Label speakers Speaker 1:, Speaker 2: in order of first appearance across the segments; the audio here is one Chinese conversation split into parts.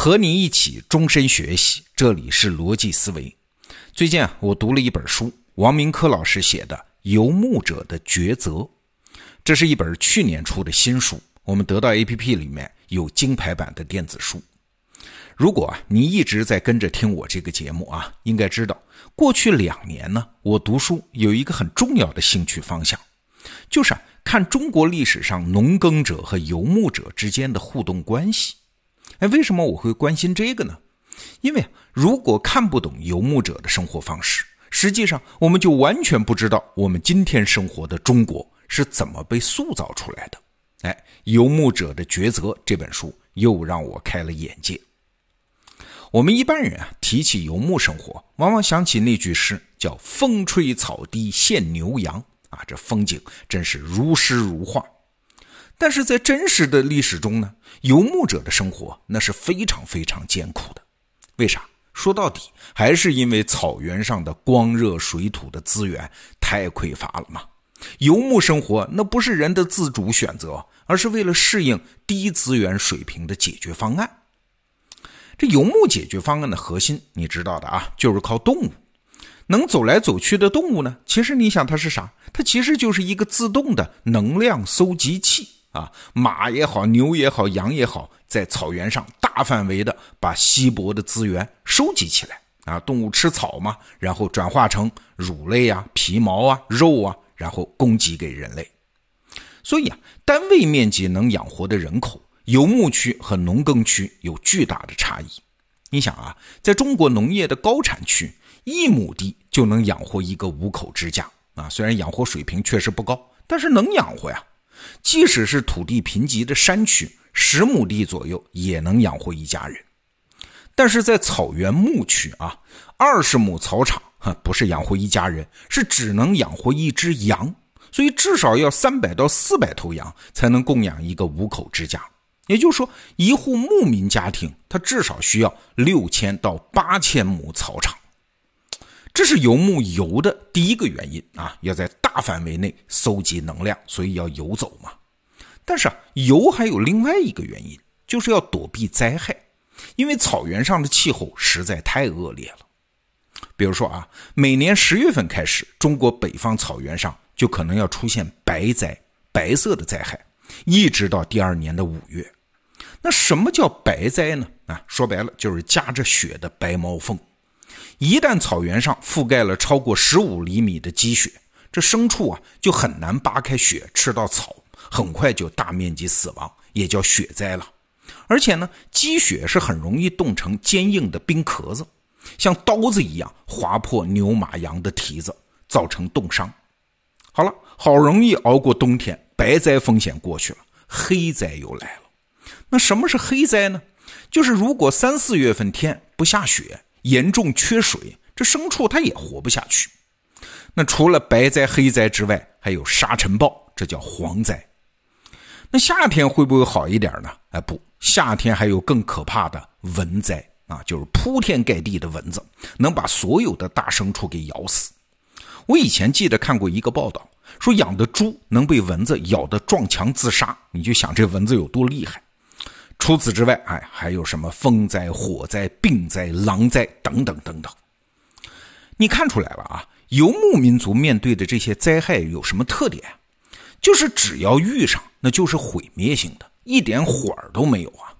Speaker 1: 和你一起终身学习，这里是逻辑思维。最近啊，我读了一本书，王明科老师写的《游牧者的抉择》，这是一本去年出的新书。我们得到 APP 里面有金牌版的电子书。如果啊，你一直在跟着听我这个节目啊，应该知道，过去两年呢，我读书有一个很重要的兴趣方向，就是啊，看中国历史上农耕者和游牧者之间的互动关系。哎，为什么我会关心这个呢？因为如果看不懂游牧者的生活方式，实际上我们就完全不知道我们今天生活的中国是怎么被塑造出来的。哎，《游牧者的抉择》这本书又让我开了眼界。我们一般人啊，提起游牧生活，往往想起那句诗，叫“风吹草低见牛羊”啊，这风景真是如诗如画。但是在真实的历史中呢，游牧者的生活那是非常非常艰苦的。为啥？说到底还是因为草原上的光热水土的资源太匮乏了嘛。游牧生活那不是人的自主选择，而是为了适应低资源水平的解决方案。这游牧解决方案的核心，你知道的啊，就是靠动物。能走来走去的动物呢，其实你想它是啥？它其实就是一个自动的能量搜集器。啊，马也好，牛也好，羊也好，在草原上大范围的把稀薄的资源收集起来啊。动物吃草嘛，然后转化成乳类啊、皮毛啊、肉啊，然后供给给人类。所以啊，单位面积能养活的人口，游牧区和农耕区有巨大的差异。你想啊，在中国农业的高产区，一亩地就能养活一个五口之家啊。虽然养活水平确实不高，但是能养活呀。即使是土地贫瘠的山区，十亩地左右也能养活一家人。但是在草原牧区啊，二十亩草场，哈，不是养活一家人，是只能养活一只羊。所以至少要三百到四百头羊才能供养一个五口之家。也就是说，一户牧民家庭，他至少需要六千到八千亩草场。这是游牧游的第一个原因啊，要在大大范围内搜集能量，所以要游走嘛。但是啊，游还有另外一个原因，就是要躲避灾害，因为草原上的气候实在太恶劣了。比如说啊，每年十月份开始，中国北方草原上就可能要出现白灾，白色的灾害，一直到第二年的五月。那什么叫白灾呢？啊，说白了就是夹着雪的白毛凤。一旦草原上覆盖了超过十五厘米的积雪，这牲畜啊就很难扒开雪吃到草，很快就大面积死亡，也叫雪灾了。而且呢，积雪是很容易冻成坚硬的冰壳子，像刀子一样划破牛马羊的蹄子，造成冻伤。好了，好容易熬过冬天，白灾风险过去了，黑灾又来了。那什么是黑灾呢？就是如果三四月份天不下雪。严重缺水，这牲畜它也活不下去。那除了白灾、黑灾之外，还有沙尘暴，这叫蝗灾。那夏天会不会好一点呢？哎，不，夏天还有更可怕的蚊灾啊，就是铺天盖地的蚊子，能把所有的大牲畜给咬死。我以前记得看过一个报道，说养的猪能被蚊子咬得撞墙自杀，你就想这蚊子有多厉害。除此之外，哎，还有什么风灾、火灾、病灾、狼灾等等等等。你看出来了啊？游牧民族面对的这些灾害有什么特点？就是只要遇上，那就是毁灭性的，一点火儿都没有啊！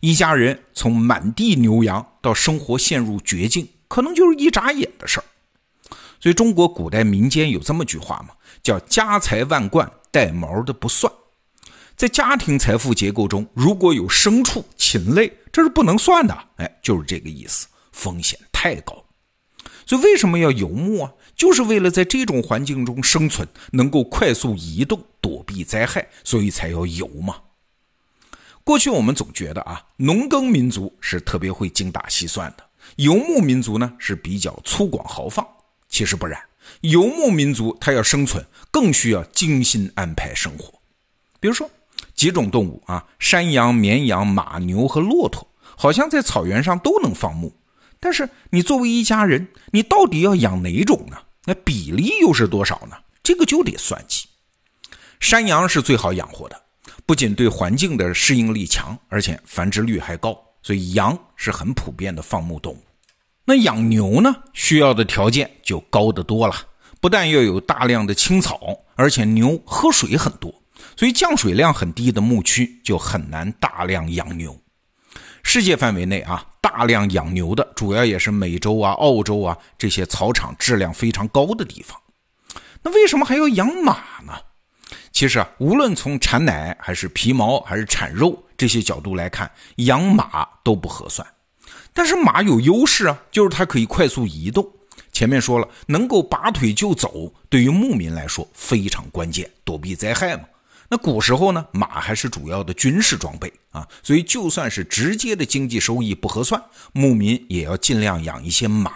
Speaker 1: 一家人从满地牛羊到生活陷入绝境，可能就是一眨眼的事儿。所以，中国古代民间有这么句话嘛，叫“家财万贯，带毛的不算”。在家庭财富结构中，如果有牲畜、禽类，这是不能算的。哎，就是这个意思，风险太高。所以为什么要游牧啊？就是为了在这种环境中生存，能够快速移动，躲避灾害，所以才要游嘛。过去我们总觉得啊，农耕民族是特别会精打细算的，游牧民族呢是比较粗犷豪放。其实不然，游牧民族他要生存，更需要精心安排生活。比如说。几种动物啊，山羊、绵羊、马、牛和骆驼，好像在草原上都能放牧。但是你作为一家人，你到底要养哪种呢？那比例又是多少呢？这个就得算计。山羊是最好养活的，不仅对环境的适应力强，而且繁殖率还高所以羊是很普遍的放牧动物。那养牛呢，需要的条件就高得多了，不但要有大量的青草，而且牛喝水很多，所以降水量很低的牧区就很难大量养牛。世界范围内啊，大量养牛的主要也是美洲啊、澳洲啊这些草场质量非常高的地方。那为什么还要养马呢？其实啊，无论从产奶还是皮毛还是产肉这些角度来看，养马都不合算。但是马有优势啊，就是它可以快速移动。前面说了，能够拔腿就走，对于牧民来说非常关键，躲避灾害嘛。那古时候呢，马还是主要的军事装备啊，所以就算是直接的经济收益不合算，牧民也要尽量养一些马。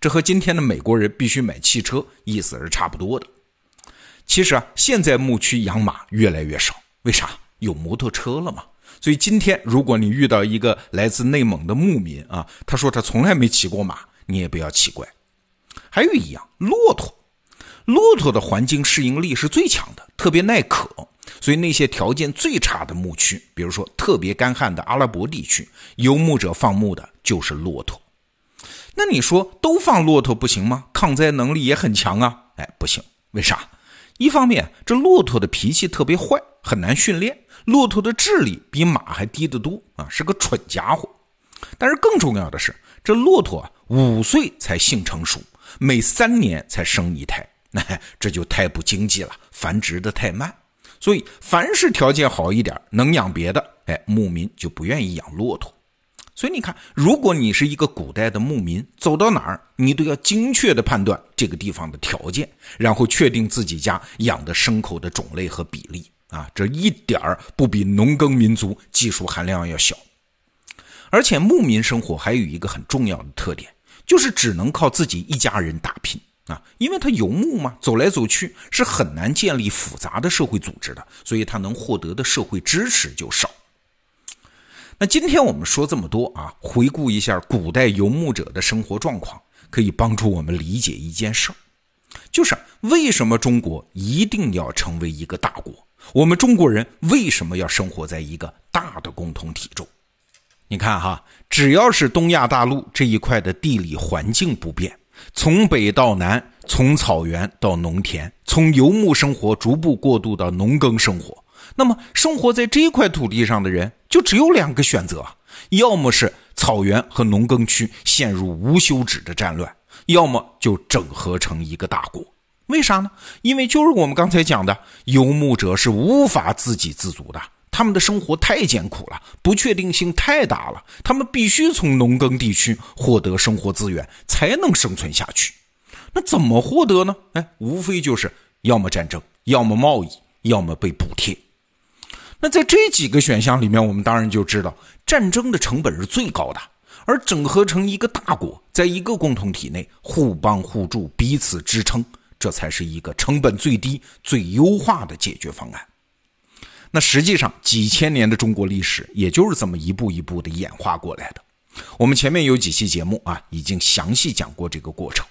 Speaker 1: 这和今天的美国人必须买汽车意思是差不多的。其实啊，现在牧区养马越来越少，为啥？有摩托车了嘛。所以今天如果你遇到一个来自内蒙的牧民啊，他说他从来没骑过马，你也不要奇怪。还有一样，骆驼，骆驼的环境适应力是最强的，特别耐渴。所以那些条件最差的牧区，比如说特别干旱的阿拉伯地区，游牧者放牧的就是骆驼。那你说都放骆驼不行吗？抗灾能力也很强啊。哎，不行，为啥？一方面，这骆驼的脾气特别坏，很难训练；骆驼的智力比马还低得多啊，是个蠢家伙。但是更重要的是，这骆驼啊，五岁才性成熟，每三年才生一胎，那这就太不经济了，繁殖的太慢。所以，凡是条件好一点、能养别的，哎，牧民就不愿意养骆驼。所以你看，如果你是一个古代的牧民，走到哪儿，你都要精确的判断这个地方的条件，然后确定自己家养的牲口的种类和比例啊，这一点儿不比农耕民族技术含量要小。而且，牧民生活还有一个很重要的特点，就是只能靠自己一家人打拼。啊，因为他游牧嘛，走来走去是很难建立复杂的社会组织的，所以他能获得的社会支持就少。那今天我们说这么多啊，回顾一下古代游牧者的生活状况，可以帮助我们理解一件事儿，就是为什么中国一定要成为一个大国？我们中国人为什么要生活在一个大的共同体中？你看哈，只要是东亚大陆这一块的地理环境不变。从北到南，从草原到农田，从游牧生活逐步过渡到农耕生活。那么，生活在这块土地上的人就只有两个选择：要么是草原和农耕区陷入无休止的战乱，要么就整合成一个大国。为啥呢？因为就是我们刚才讲的，游牧者是无法自给自足的。他们的生活太艰苦了，不确定性太大了，他们必须从农耕地区获得生活资源，才能生存下去。那怎么获得呢？哎，无非就是要么战争，要么贸易，要么被补贴。那在这几个选项里面，我们当然就知道，战争的成本是最高的，而整合成一个大国，在一个共同体内互帮互助，彼此支撑，这才是一个成本最低、最优化的解决方案。那实际上，几千年的中国历史，也就是这么一步一步的演化过来的。我们前面有几期节目啊，已经详细讲过这个过程。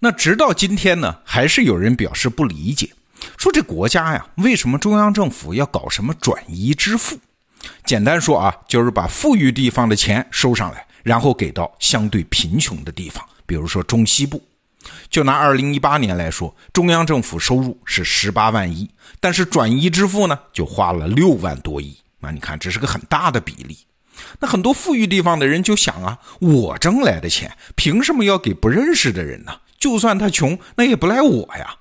Speaker 1: 那直到今天呢，还是有人表示不理解，说这国家呀，为什么中央政府要搞什么转移支付？简单说啊，就是把富裕地方的钱收上来，然后给到相对贫穷的地方，比如说中西部。就拿二零一八年来说，中央政府收入是十八万亿，但是转移支付呢，就花了六万多亿。那你看，这是个很大的比例。那很多富裕地方的人就想啊，我挣来的钱，凭什么要给不认识的人呢？就算他穷，那也不赖我呀。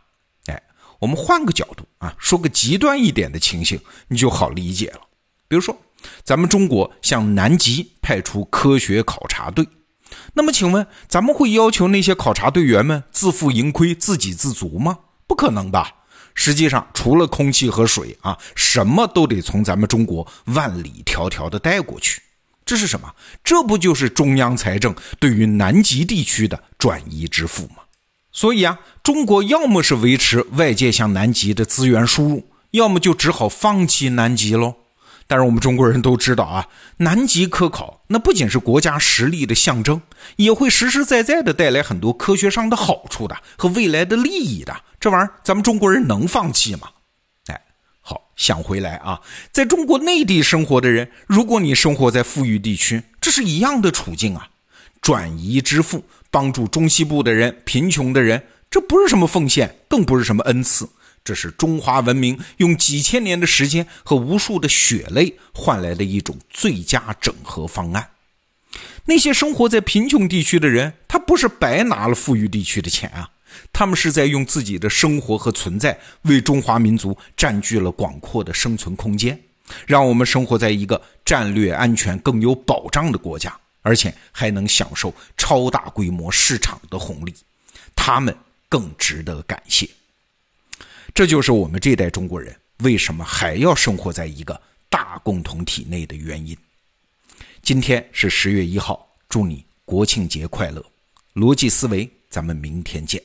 Speaker 1: 哎，我们换个角度啊，说个极端一点的情形，你就好理解了。比如说，咱们中国向南极派出科学考察队。那么，请问咱们会要求那些考察队员们自负盈亏、自给自足吗？不可能吧！实际上，除了空气和水啊，什么都得从咱们中国万里迢迢的带过去。这是什么？这不就是中央财政对于南极地区的转移支付吗？所以啊，中国要么是维持外界向南极的资源输入，要么就只好放弃南极喽。但是我们中国人都知道啊，南极科考那不仅是国家实力的象征，也会实实在在的带来很多科学上的好处的和未来的利益的。这玩意儿咱们中国人能放弃吗？哎，好，想回来啊，在中国内地生活的人，如果你生活在富裕地区，这是一样的处境啊。转移支付，帮助中西部的人、贫穷的人，这不是什么奉献，更不是什么恩赐，这是中华文明用几千年的时间和无数的血泪换来的一种最佳整合方案。那些生活在贫穷地区的人，他不是白拿了富裕地区的钱啊，他们是在用自己的生活和存在为中华民族占据了广阔的生存空间，让我们生活在一个战略安全更有保障的国家。而且还能享受超大规模市场的红利，他们更值得感谢。这就是我们这代中国人为什么还要生活在一个大共同体内的原因。今天是十月一号，祝你国庆节快乐！逻辑思维，咱们明天见。